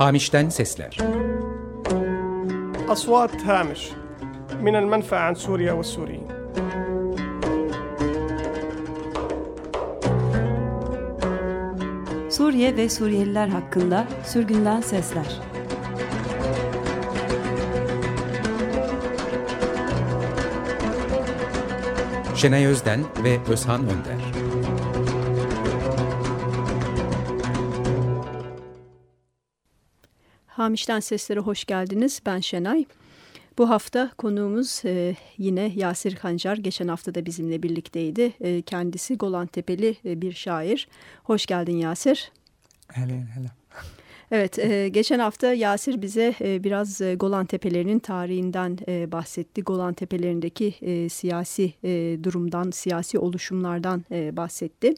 Hamiş'ten sesler. أصوات هامش من المنفى عن سوريا والسوريين Suriye ve Suriyeliler hakkında sürgünden sesler. Şenay Özden ve Özhan Önder. Hamiş'ten Seslere hoş geldiniz. Ben Şenay. Bu hafta konuğumuz e, yine Yasir Kancar. Geçen hafta da bizimle birlikteydi. E, kendisi Golan Tepeli e, bir şair. Hoş geldin Yasir. Helen, helen. Evet, e, geçen hafta Yasir bize e, biraz e, Golan Tepelerinin tarihinden e, bahsetti. Golan Tepelerindeki e, siyasi e, durumdan, siyasi oluşumlardan e, bahsetti.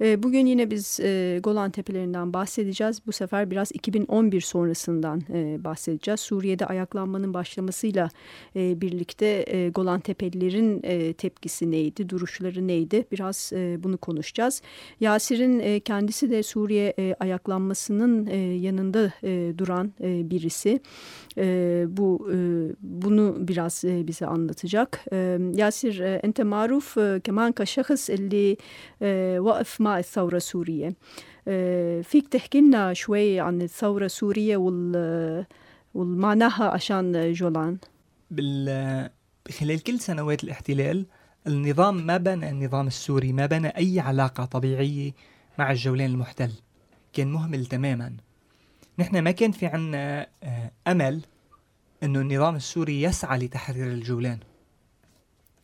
E, bugün yine biz e, Golan Tepelerinden bahsedeceğiz. Bu sefer biraz 2011 sonrasından e, bahsedeceğiz. Suriye'de ayaklanmanın başlamasıyla e, birlikte e, Golan Tepelilerin e, tepkisi neydi, duruşları neydi? Biraz e, bunu konuşacağız. Yasir'in e, kendisi de Suriye e, ayaklanmasının e, yanında e, duran e, birisi. E, bu e, bunu biraz e, bize anlatacak. E, Yasir, e, ente maruf e, keman كشخص اللي e, وقف مع الثورة السورية فيك تحكي لنا شوي عن الثورة السورية وال والمعناها عشان جولان بال خلال كل سنوات الاحتلال النظام ما بنى النظام السوري ما بنى أي علاقة طبيعية مع الجولان المحتل كان مهمل تماما نحن ما كان في عنا آه، أمل أنه النظام السوري يسعى لتحرير الجولان.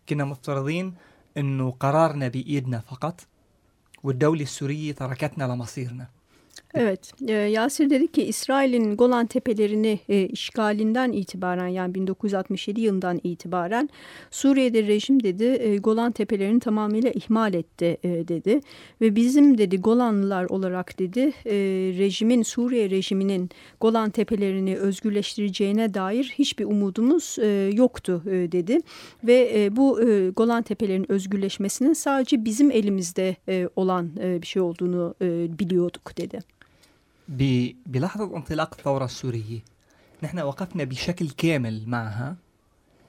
كنا مفترضين أنه قرارنا بإيدنا فقط والدولة السورية تركتنا لمصيرنا. Evet, e, Yasir dedi ki İsrail'in Golan Tepelerini e, işgalinden itibaren yani 1967 yılından itibaren Suriye'de rejim dedi e, Golan Tepelerini tamamıyla ihmal etti dedi. Ve bizim dedi Golanlılar olarak dedi rejimin Suriye rejiminin Golan Tepelerini özgürleştireceğine dair hiçbir umudumuz yoktu dedi. Ve bu Golan Tepelerinin özgürleşmesinin sadece bizim elimizde olan bir şey olduğunu biliyorduk dedi. بلحظة انطلاق الثورة السورية نحن وقفنا بشكل كامل معها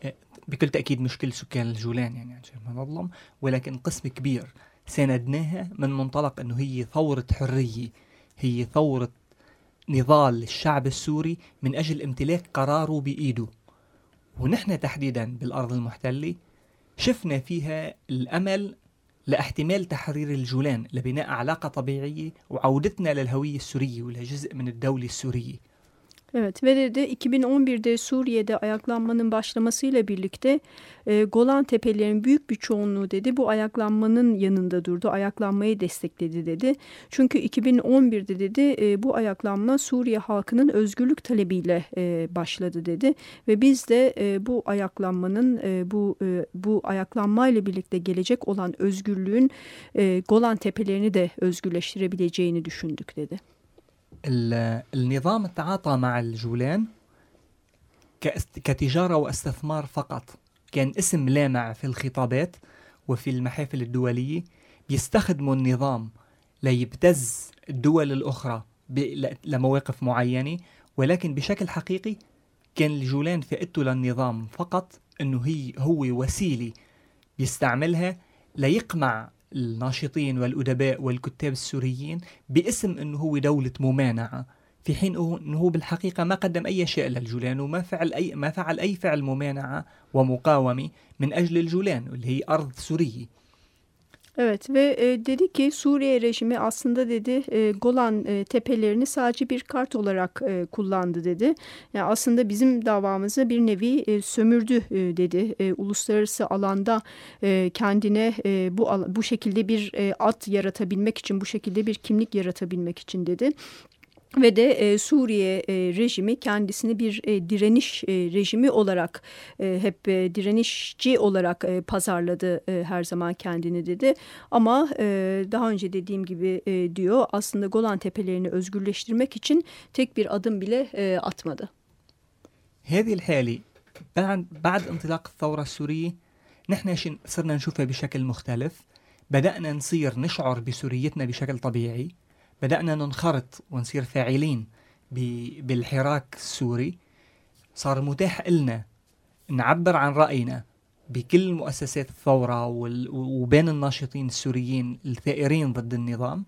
إيه، بكل تأكيد مش كل سكان الجولان يعني عشان ما نظلم ولكن قسم كبير ساندناها من منطلق أنه هي ثورة حرية هي ثورة نضال للشعب السوري من أجل امتلاك قراره بإيده. ونحن تحديدا بالأرض المحتلة شفنا فيها الأمل لاحتمال تحرير الجولان لبناء علاقة طبيعية وعودتنا للهوية السورية ولجزء من الدولة السورية. Evet ve dedi 2011'de Suriye'de ayaklanmanın başlamasıyla birlikte e, Golan Tepelerinin büyük bir çoğunluğu dedi bu ayaklanmanın yanında durdu. Ayaklanmayı destekledi dedi. Çünkü 2011'de dedi e, bu ayaklanma Suriye halkının özgürlük talebiyle e, başladı dedi. Ve biz de e, bu ayaklanmanın e, bu e, bu ayaklanmayla birlikte gelecek olan özgürlüğün e, Golan Tepelerini de özgürleştirebileceğini düşündük dedi. ال- النظام تعاطى مع الجولان كتجارة واستثمار فقط. كان اسم لامع في الخطابات وفي المحافل الدولية. بيستخدموا النظام ليبتز الدول الأخرى لمواقف معينة. ولكن بشكل حقيقي كان الجولان فائدته للنظام فقط إنه هي هو وسيلة بيستعملها ليقمع الناشطين والأدباء والكتاب السوريين باسم أنه هو دولة ممانعة في حين أنه هو بالحقيقة ما قدم أي شيء للجولان وما فعل أي, ما فعل أي فعل ممانعة ومقاومة من أجل الجولان اللي هي أرض سورية. Evet ve e, dedi ki Suriye rejimi aslında dedi e, Golan e, tepelerini sadece bir kart olarak e, kullandı dedi. Yani aslında bizim davamızı bir nevi e, sömürdü e, dedi. E, uluslararası alanda e, kendine e, bu bu şekilde bir e, at yaratabilmek için, bu şekilde bir kimlik yaratabilmek için dedi Ve de e, Suriye e, rejimi kendisini bir e, direniş e, rejimi olarak e, hep e, direnişçi olarak e, pazarladı e, her zaman kendini dedi. Ama e, daha önce dediğim gibi e, diyor aslında Golan Tepelerini özgürleştirmek için tek bir adım bile e, atmadı. هذه الحالة بعد بعد انطلاق الثورة السورية نحن شن- صرنا نشوفها بشكل مختلف بدأنا نصير نشعر بسوريتنا بشكل طبيعي بدأنا ننخرط ونصير فاعلين بالحراك السوري. صار متاح لنا نعبر عن رأينا بكل مؤسسات الثورة وبين الناشطين السوريين الثائرين ضد النظام.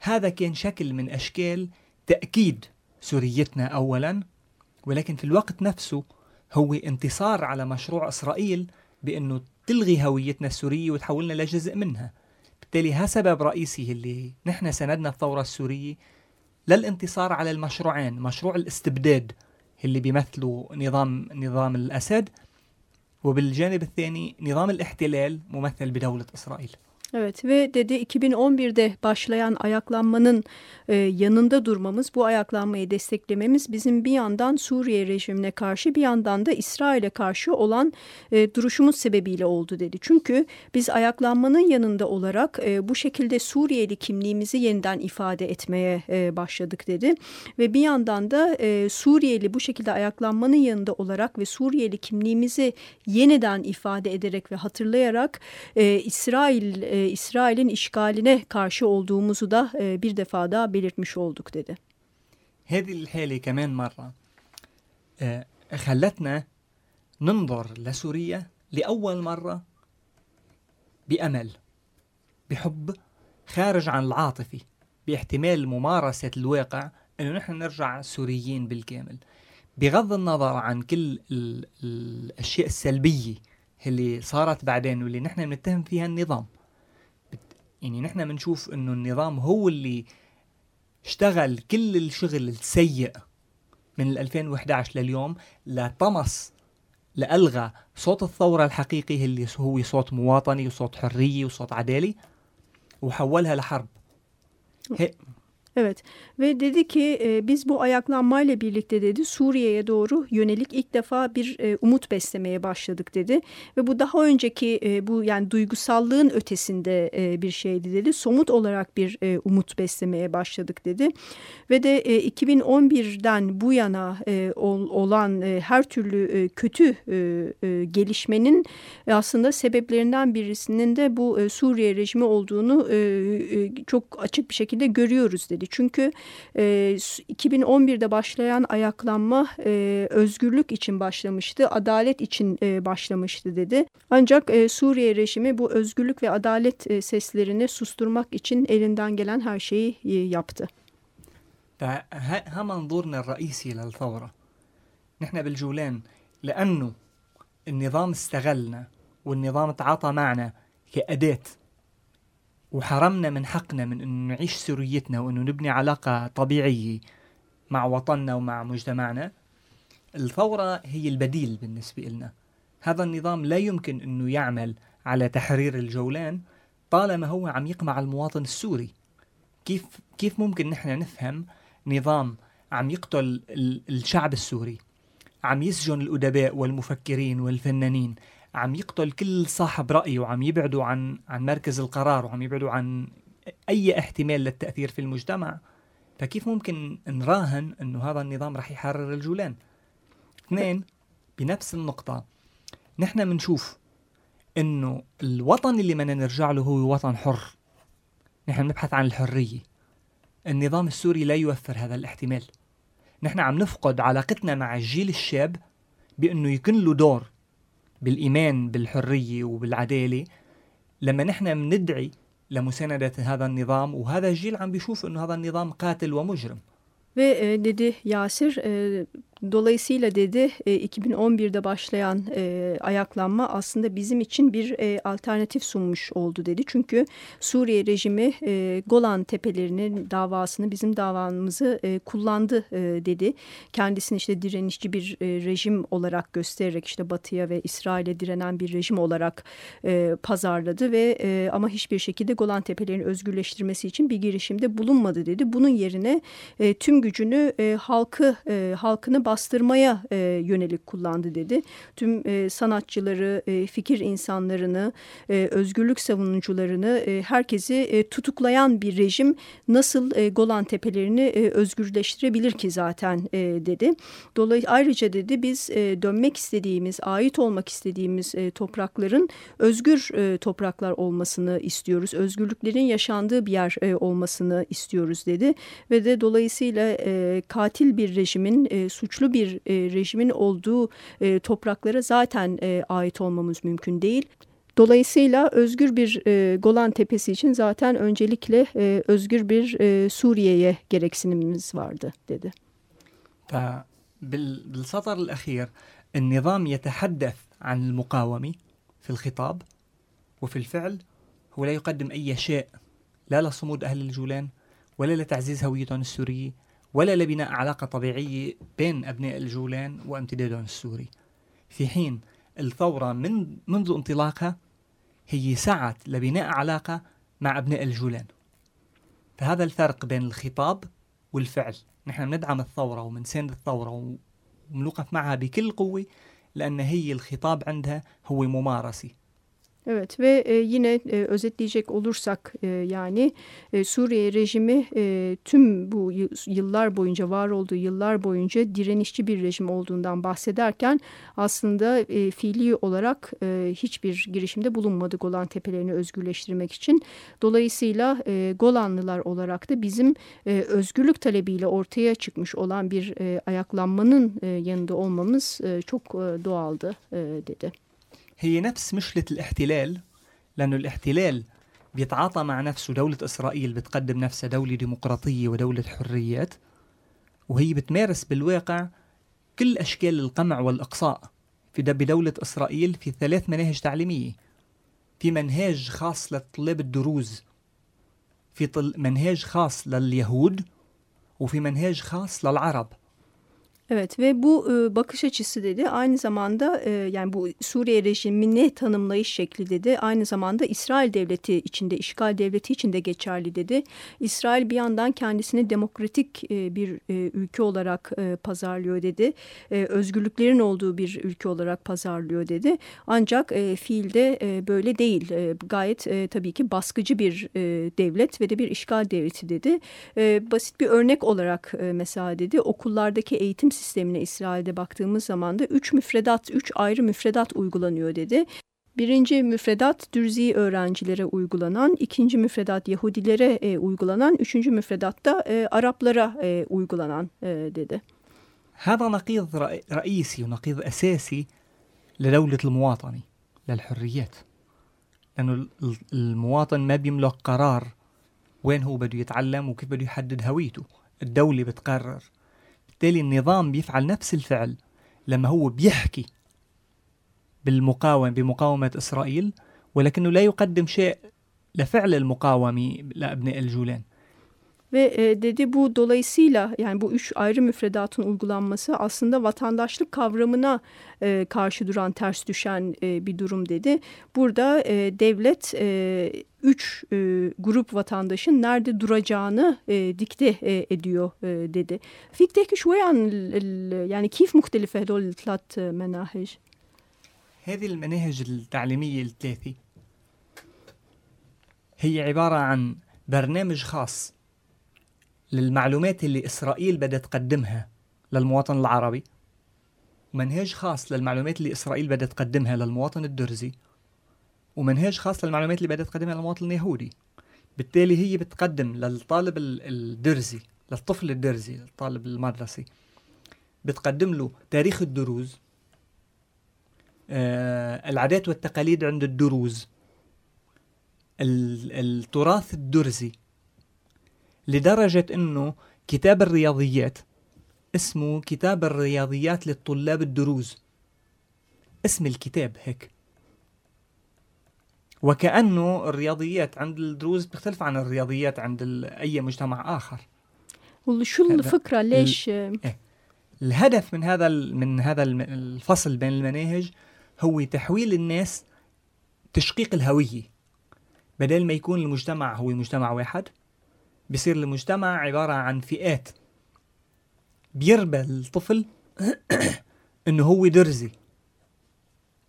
هذا كان شكل من أشكال تأكيد سوريتنا أولا ولكن في الوقت نفسه هو انتصار على مشروع إسرائيل بأنه تلغي هويتنا السورية وتحولنا لجزء منها. بالتالي ها سبب رئيسي اللي نحن سندنا الثورة السورية للانتصار على المشروعين مشروع الاستبداد اللي بيمثله نظام نظام الأسد وبالجانب الثاني نظام الاحتلال ممثل بدولة إسرائيل. Evet ve dedi 2011'de başlayan ayaklanmanın e, yanında durmamız, bu ayaklanmayı desteklememiz bizim bir yandan Suriye rejimine karşı bir yandan da İsrail'e karşı olan e, duruşumuz sebebiyle oldu dedi. Çünkü biz ayaklanmanın yanında olarak e, bu şekilde Suriyeli kimliğimizi yeniden ifade etmeye e, başladık dedi. Ve bir yandan da e, Suriyeli bu şekilde ayaklanmanın yanında olarak ve Suriyeli kimliğimizi yeniden ifade ederek ve hatırlayarak e, İsrail e, İsrail'in işgaline karşı olduğumuzu da e, bir defa daha belirtmiş olduk dedi. هذه الحالة كمان مرة آه، خلتنا ننظر لسوريا لأول مرة بأمل بحب خارج عن العاطفي باحتمال ممارسة الواقع أنه نحن نرجع سوريين بالكامل بغض النظر عن كل ال- الأشياء السلبية اللي صارت بعدين واللي نحن بنتهم فيها النظام يعني نحن بنشوف أنه النظام هو اللي اشتغل كل الشغل السيء من ال 2011 لليوم لطمس لألغى صوت الثورة الحقيقي اللي هو صوت مواطني وصوت حرية وصوت عدالي وحولها لحرب. Evet ve dedi ki e, biz bu ayaklanmayla birlikte dedi Suriye'ye doğru yönelik ilk defa bir e, umut beslemeye başladık dedi. Ve bu daha önceki e, bu yani duygusallığın ötesinde e, bir şeydi dedi. Somut olarak bir e, umut beslemeye başladık dedi. Ve de e, 2011'den bu yana e, ol- olan e, her türlü e, kötü e, e, gelişmenin e, aslında sebeplerinden birisinin de bu e, Suriye rejimi olduğunu e, e, çok açık bir şekilde görüyoruz dedi Çünkü e, s- 2011'de başlayan ayaklanma e, özgürlük için başlamıştı, adalet için e, başlamıştı dedi. Ancak e, Suriye rejimi bu özgürlük ve adalet e, seslerini susturmak için elinden gelen her şeyi e, yaptı. ها منظورنا الرئيسي للثورة نحن بالجولان لأنه النظام استغلنا والنظام تعاطى معنا كأداة وحرمنا من حقنا من أنه نعيش سوريتنا وأنه نبني علاقة طبيعية مع وطننا ومع مجتمعنا. الثورة هي البديل بالنسبة لنا هذا النظام لا يمكن أنه يعمل على تحرير الجولان طالما هو عم يقمع المواطن السوري. كيف كيف ممكن نحن نفهم نظام عم يقتل ال- الشعب السوري؟ عم يسجن الأدباء والمفكرين والفنانين. عم يقتل كل صاحب رأي وعم يبعدوا عن عن مركز القرار وعم يبعدوا عن أي احتمال للتأثير في المجتمع. فكيف ممكن نراهن أنه هذا النظام رح يحرر الجولان؟ اثنين بنفس النقطة نحن بنشوف أنه الوطن اللي بدنا نرجع له هو وطن حر. نحن بنبحث عن الحرية. النظام السوري لا يوفر هذا الاحتمال. نحن عم نفقد علاقتنا مع الجيل الشاب بأنه يكون له دور. بالإيمان بالحرية وبالعدالة لما نحن بندعي لمساندة هذا النظام وهذا الجيل عم بيشوف أنه هذا النظام قاتل ومجرم. Ve dedi Yasir dolayısıyla dedi e, 2011'de başlayan e, ayaklanma aslında bizim için bir e, alternatif sunmuş oldu dedi. Çünkü Suriye rejimi e, Golan Tepelerinin davasını bizim davamızı e, kullandı e, dedi. Kendisini işte direnişçi bir e, rejim olarak göstererek işte Batı'ya ve İsrail'e direnen bir rejim olarak e, pazarladı ve e, ama hiçbir şekilde Golan Tepelerini özgürleştirmesi için bir girişimde bulunmadı dedi. Bunun yerine e, tüm gücünü e, halkı e, halkını bastırmaya e, yönelik kullandı dedi. Tüm e, sanatçıları, e, fikir insanlarını, e, özgürlük savunucularını, e, herkesi e, tutuklayan bir rejim nasıl e, Golan Tepelerini e, özgürleştirebilir ki zaten e, dedi. Dolayısıyla ayrıca dedi biz e, dönmek istediğimiz, ait olmak istediğimiz e, toprakların özgür e, topraklar olmasını istiyoruz. Özgürlüklerin yaşandığı bir yer e, olmasını istiyoruz dedi. Ve de dolayısıyla e, katil bir rejimin, e, suçlu bir e, rejimin olduğu e, topraklara zaten e, ait olmamız mümkün değil. Dolayısıyla özgür bir e, Golan Tepesi için zaten öncelikle e, özgür bir e, Suriye'ye gereksinimimiz vardı dedi. فبالسطر الأخير النظام يتحدث عن المقاومة في الخطاب وفي الفعل هو لا يقدم أي شيء لا لصمود أهل الجولان ولا لتعزيز هويتهم السورية ولا لبناء علاقة طبيعية بين أبناء الجولان وامتدادهم السوري. في حين الثورة من منذ انطلاقها هي سعت لبناء علاقة مع أبناء الجولان. فهذا الفرق بين الخطاب والفعل. نحن بندعم الثورة ومنساند الثورة ومنوقف معها بكل قوة لأن هي الخطاب عندها هو ممارسي. Evet ve e, yine e, özetleyecek olursak e, yani Suriye rejimi tüm bu yıllar boyunca var olduğu yıllar boyunca direnişçi bir rejim olduğundan bahsederken aslında e, fiili olarak hiçbir girişimde bulunmadı Golan Tepelerini özgürleştirmek için. Dolayısıyla Golanlılar olarak da bizim özgürlük talebiyle ortaya çıkmış olan bir ayaklanmanın yanında olmamız çok doğaldı dedi. هي نفس مشكلة الاحتلال لأنه الاحتلال بيتعاطى مع نفسه دولة إسرائيل بتقدم نفسها دولة ديمقراطية ودولة حريات وهي بتمارس بالواقع كل أشكال القمع والإقصاء في بدولة إسرائيل في ثلاث مناهج تعليمية. في منهاج خاص لطلاب الدروز في منهاج خاص لليهود وفي منهاج خاص للعرب. Evet ve bu e, bakış açısı dedi aynı zamanda e, yani bu Suriye rejimini tanımlayış şekli dedi aynı zamanda İsrail devleti içinde işgal devleti içinde geçerli dedi. İsrail bir yandan kendisini demokratik e, bir e, ülke olarak e, pazarlıyor dedi. E, özgürlüklerin olduğu bir ülke olarak pazarlıyor dedi. Ancak e, fiilde e, böyle değil. E, gayet e, tabii ki baskıcı bir e, devlet ve de bir işgal devleti dedi. E, basit bir örnek olarak e, mesela dedi okullardaki eğitim sistemine İsrail'de baktığımız zaman da üç müfredat, üç ayrı müfredat uygulanıyor dedi. Birinci müfredat Dürzi öğrencilere uygulanan, ikinci müfredat Yahudilere e, uygulanan, üçüncü müfredat da e, Araplara e, uygulanan e, dedi. هذا نقيض رئيسي ونقيض أساسي لدولة المواطنة للحريات لأنه المواطن ما بيملك قرار وين هو بده يتعلم وكيف بده يحدد هويته الدولة بتقرر بالتالي النظام بيفعل نفس الفعل لما هو بيحكي بالمقاومة بمقاومة إسرائيل ولكنه لا يقدم شيء لفعل المقاومة لأبناء الجولان. Ve e, dedi bu dolayısıyla yani bu üç ayrı müfredatın uygulanması aslında vatandaşlık kavramına e, karşı duran ters düşen e, bir durum dedi. Burada e, devlet e, üç e, grup vatandaşın nerede duracağını e, dikte e, ediyor e, dedi. فيك تحكي شوي عن يعني كيف مختلفة هدول الثلاث مناهج؟ هذه المناهج التعليمية الثلاثة هي عبارة عن برنامج خاص للمعلومات اللي إسرائيل بدها تقدمها للمواطن العربي. ومنهاج خاص للمعلومات اللي إسرائيل بدها تقدمها للمواطن الدرزي ومنهاج خاص للمعلومات اللي بدها تقدمها للمواطن اليهودي. بالتالي هي بتقدم للطالب الدرزي للطفل الدرزي الطالب المدرسي. بتقدم له تاريخ الدروز آه العادات والتقاليد عند الدروز التراث الدرزي. لدرجة أنه كتاب الرياضيات اسمه كتاب الرياضيات للطلاب الدروز. اسم الكتاب هيك. وكأنه الرياضيات عند الدروز بتختلف عن الرياضيات عند أي مجتمع آخر. شو الفكرة؟ ليش؟ إيه. الهدف من هذا من هذا الفصل بين المناهج هو تحويل الناس تشقيق الهوية. بدل ما يكون المجتمع هو مجتمع واحد بصير المجتمع عبارة عن فئات. بيربى الطفل إنه هو درزي.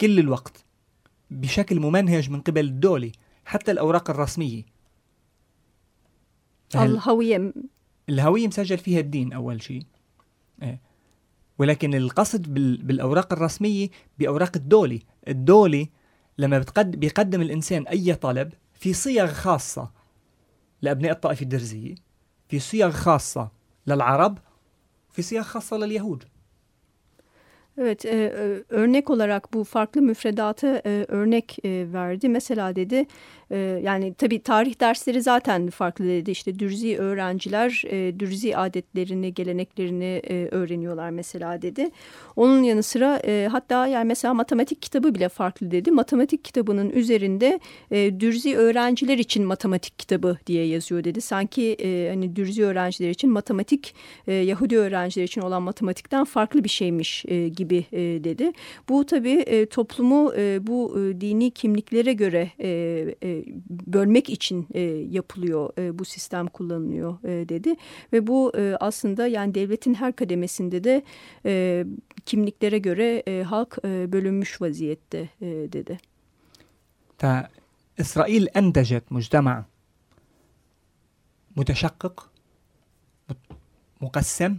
كل الوقت. بشكل ممنهج من قبل الدولة حتى الأوراق الرسمية. الهوية الهوية مسجل فيها الدين أول شيء. إيه. ولكن القصد بال... بالأوراق الرسمية بأوراق الدولة الدولة لما بتقد... بيقدم الإنسان أي طلب في صيغ خاصة. لأبناء الطائفة الدرزية في صيغ خاصة للعرب في صيغ خاصة لليهود Evet, e, örnek olarak bu farklı müfredatı e, örnek e, verdi. Mesela dedi, e, yani tabii tarih dersleri zaten farklı dedi. İşte dürzi öğrenciler e, dürzi adetlerini, geleneklerini e, öğreniyorlar mesela dedi. Onun yanı sıra e, hatta yani mesela matematik kitabı bile farklı dedi. Matematik kitabının üzerinde e, dürzi öğrenciler için matematik kitabı diye yazıyor dedi. Sanki e, hani dürzi öğrenciler için matematik e, Yahudi öğrenciler için olan matematikten farklı bir şeymiş e, gibi e, dedi. Bu tabii e, toplumu e, bu e, dini kimliklere göre e, e, bölmek için e, yapılıyor. E, bu sistem kullanılıyor e, dedi. Ve bu e, aslında yani devletin her kademesinde de e, kimliklere göre e, halk e, bölünmüş vaziyette e, dedi. فإسرائيل أنتجت مجتمع متشقق مقسم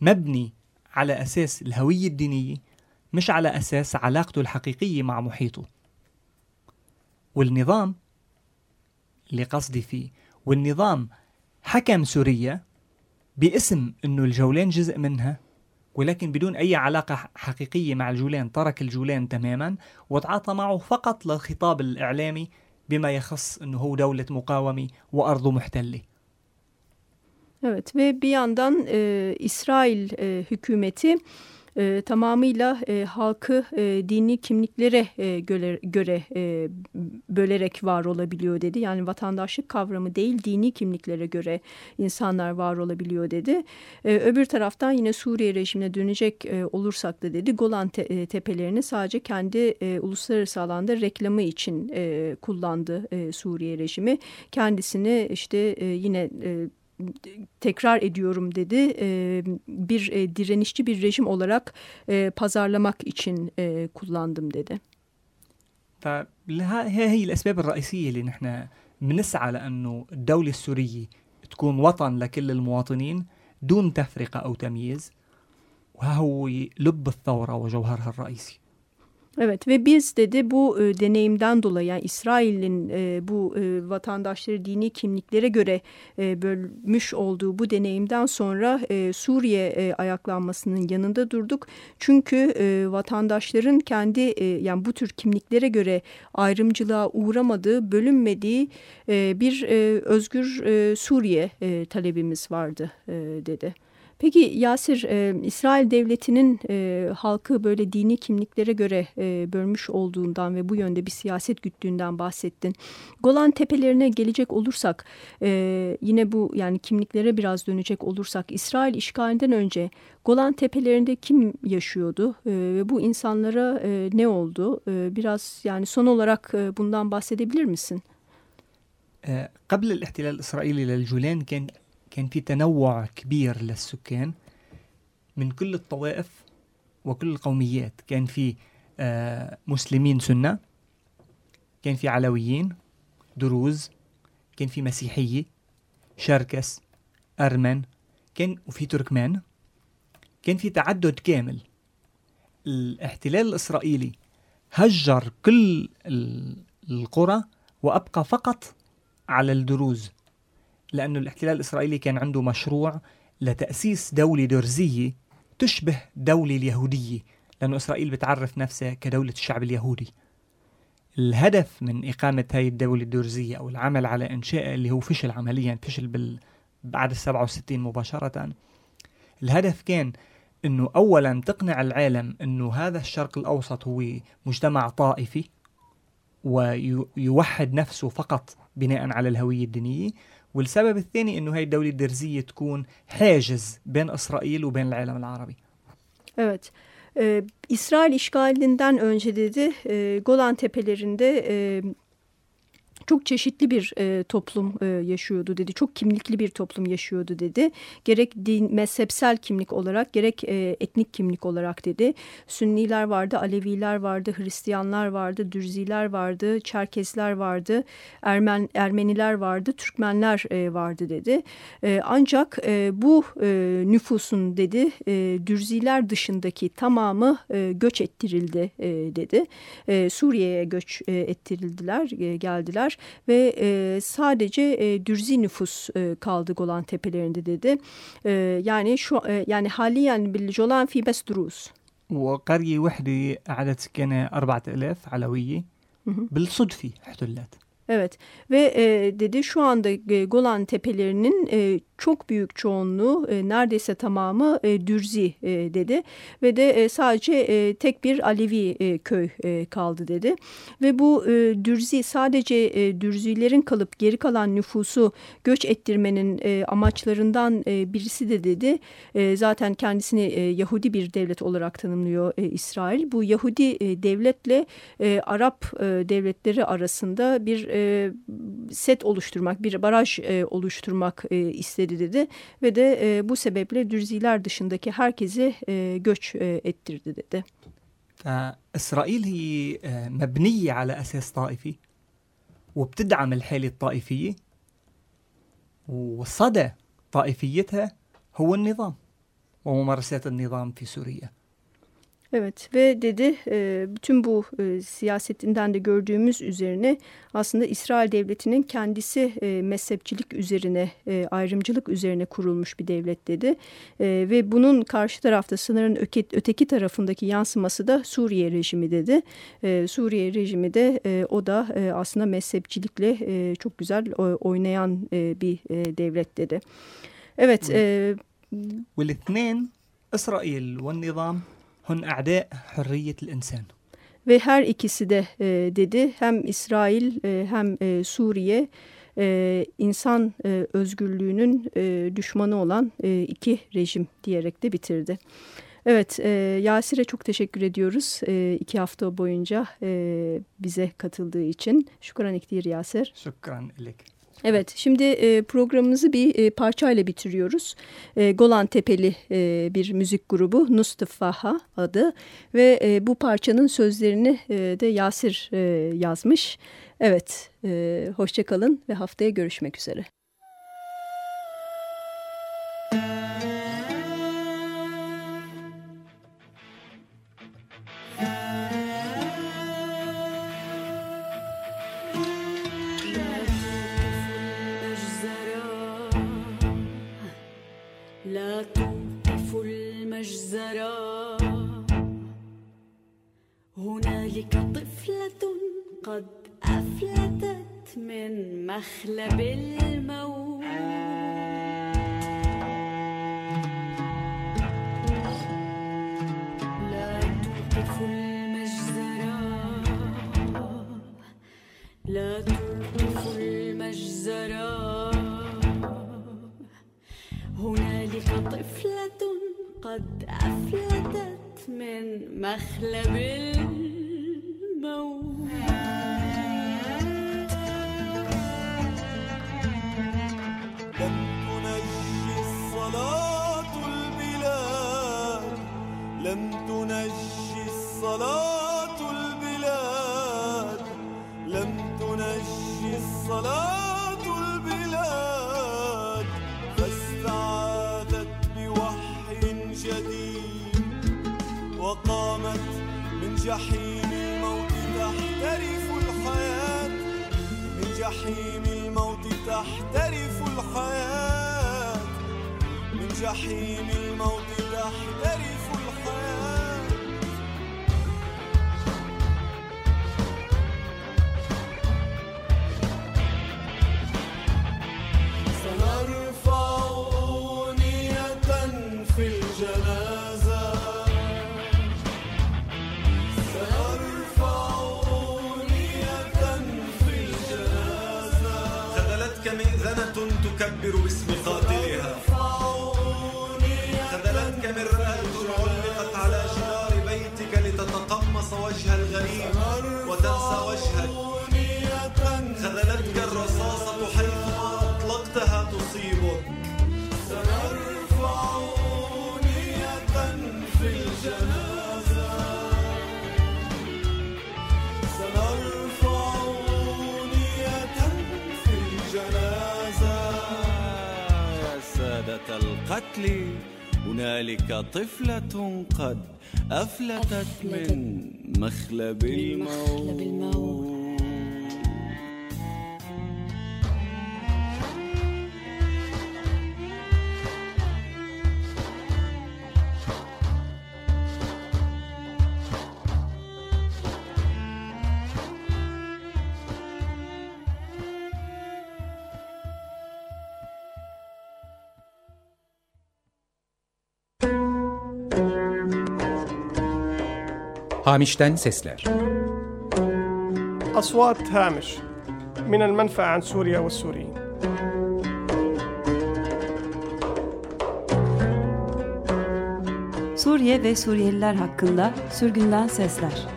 مبني على أساس الهوية الدينية مش على أساس علاقته الحقيقية مع محيطه والنظام اللي قصدي فيه. والنظام حكم سوريا باسم إنه الجولان جزء منها ولكن بدون أي علاقة حقيقية مع الجولان ترك الجولان تماما وتعاطى معه فقط للخطاب الإعلامي بما يخص إنه هو دولة مقاومة وارضه محتلة. Evet ve bir yandan e, İsrail e, hükümeti e, tamamıyla e, halkı e, dini kimliklere e, göre, göre e, bölerek var olabiliyor dedi. Yani vatandaşlık kavramı değil dini kimliklere göre insanlar var olabiliyor dedi. E, öbür taraftan yine Suriye rejimine dönecek e, olursak da dedi Golan te, e, tepelerini sadece kendi e, uluslararası alanda reklamı için e, kullandı e, Suriye rejimi. Kendisini işte e, yine e, tekrar ediyorum dedi e, bir e, direnişçi bir rejim olarak e, pazarlamak için e, kullandım dedi. هي الأسباب الرئيسية اللي نحن بنسعى لأنه الدولة السورية تكون وطن لكل المواطنين دون تفرقة أو تمييز وها هو لب الثورة وجوهرها الرئيسي Evet ve biz dedi bu e, deneyimden dolayı yani İsrail'in e, bu e, vatandaşları dini kimliklere göre e, bölmüş olduğu bu deneyimden sonra e, Suriye e, ayaklanmasının yanında durduk. Çünkü e, vatandaşların kendi e, yani bu tür kimliklere göre ayrımcılığa uğramadığı, bölünmediği e, bir e, özgür e, Suriye e, talebimiz vardı e, dedi. Peki Yasir, e, İsrail devletinin e, halkı böyle dini kimliklere göre e, bölmüş olduğundan ve bu yönde bir siyaset güttüğünden bahsettin. Golan Tepelerine gelecek olursak, e, yine bu yani kimliklere biraz dönecek olursak, İsrail işgalinden önce Golan Tepelerinde kim yaşıyordu e, ve bu insanlara e, ne oldu? E, biraz yani son olarak e, bundan bahsedebilir misin? قبل الاحتلال الإسرائيلي للجولان كان كان في تنوع كبير للسكان من كل الطوائف وكل القوميات. كان في آه، مسلمين سنة كان في علويين دروز كان في مسيحية شركس أرمن كان وفي تركمان. كان في تعدد كامل. الاحتلال الإسرائيلي هجر كل القرى وأبقى فقط على الدروز. لأنه الاحتلال الإسرائيلي كان عنده مشروع لتأسيس دولة درزية تشبه دولة اليهودية لأنه إسرائيل بتعرف نفسها كدولة الشعب اليهودي. الهدف من إقامة هاي الدولة الدرزية أو العمل على إنشائها اللي هو فشل عمليا فشل بال بعد ال 67 مباشرة الهدف كان إنه اولا تقنع العالم إنه هذا الشرق الأوسط هو مجتمع طائفي ويوحد نفسه فقط بناء على الهوية الدينية. والسبب الثاني انه هاي الدولة الدرزية تكون حاجز بين اسرائيل وبين العالم العربي. Evet. Ee, İsrail işgalinden önce dedi e, Golan Tepelerinde e, çok çeşitli bir e, toplum e, yaşıyordu dedi. Çok kimlikli bir toplum yaşıyordu dedi. Gerek din, mezhepsel kimlik olarak gerek e, etnik kimlik olarak dedi. Sünniler vardı, Aleviler vardı, Hristiyanlar vardı, Dürziler vardı, Çerkesler vardı, Ermen, Ermeniler vardı, Türkmenler e, vardı dedi. E, ancak e, bu e, nüfusun dedi e, Dürziler dışındaki tamamı e, göç ettirildi e, dedi. E, Suriye'ye göç e, ettirildiler, e, geldiler ve e, sadece e, Dürzi nüfus e, kaldı Golan Tepelerinde dedi. E, yani şu e, yani haliyen بالجولان في بس دروز. وقرية وحدة عدد سكانها 4000 علوية بالصدفة احتلت Evet ve e, dedi şu anda e, Golan Tepelerinin e, çok büyük çoğunluğu e, neredeyse tamamı e, Dürzi e, dedi. Ve de e, sadece e, tek bir Alevi e, köy e, kaldı dedi. Ve bu e, Dürzi sadece e, Dürzilerin kalıp geri kalan nüfusu göç ettirmenin e, amaçlarından e, birisi de dedi. E, zaten kendisini e, Yahudi bir devlet olarak tanımlıyor e, İsrail. Bu Yahudi e, devletle e, Arap e, devletleri arasında bir e, set oluşturmak bir baraj e, oluşturmak e, istedi dedi ve de e, bu sebeple Dürziler dışındaki herkesi e, göç e, ettirdi dedi. فإسرائيل هي مبنية على أساس طائفي وبتدعم الحالة الطائفية وصدى طائفيتها هو النظام وممارسات النظام في سوريا Evet ve dedi e, bütün bu e, siyasetinden de gördüğümüz üzerine aslında İsrail devletinin kendisi e, mezhepçilik üzerine ayrımcılık üzerine kurulmuş bir devlet dedi. Ve bunun karşı tarafta sınırın öke, öteki tarafındaki yansıması da Suriye rejimi dedi. Suriye rejimi de o da aslında mezhepçilikle çok güzel oynayan bir devlet dedi. Evet. والاثنين إسرائيل والنظام Hun a'da hürriyet insan. Ve her ikisi de e, dedi hem İsrail e, hem e, Suriye e, insan e, özgürlüğünün e, düşmanı olan e, iki rejim diyerek de bitirdi. Evet e, Yasir'e çok teşekkür ediyoruz e, iki hafta boyunca e, bize katıldığı için. Şükran iktir Yasir. Şükran ilik. Evet, şimdi e, programımızı bir e, parçayla bitiriyoruz. E, Golan Tepeli e, bir müzik grubu Nustafaha adı ve bu parçanın sözlerini de Yasir yazmış. Evet, hoşçakalın ve haftaya görüşmek üzere. مخلب الموت. لا توقف المجزرة. لا توقف المجزرة. هنالك طفلة قد أفلتت من مخلب الموت تحترف الحياة. من جحيم الموت تحترف تكبر باسم قاتلها خذلتك مرآة علقت على جدار بيتك لتتقمص وجه الغريب وتنسى وجهك. خذلتك صرخت لي هنالك طفلة قد أفلتت من مخلب الموت. Hamiş'ten sesler. Aswat Hamish min el menfa an Suriye ve Suriyin. Suriye ve Suriyeliler hakkında sürgünden sesler.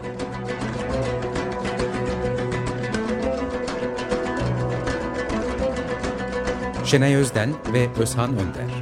Şenay Özden ve Özhan Önder.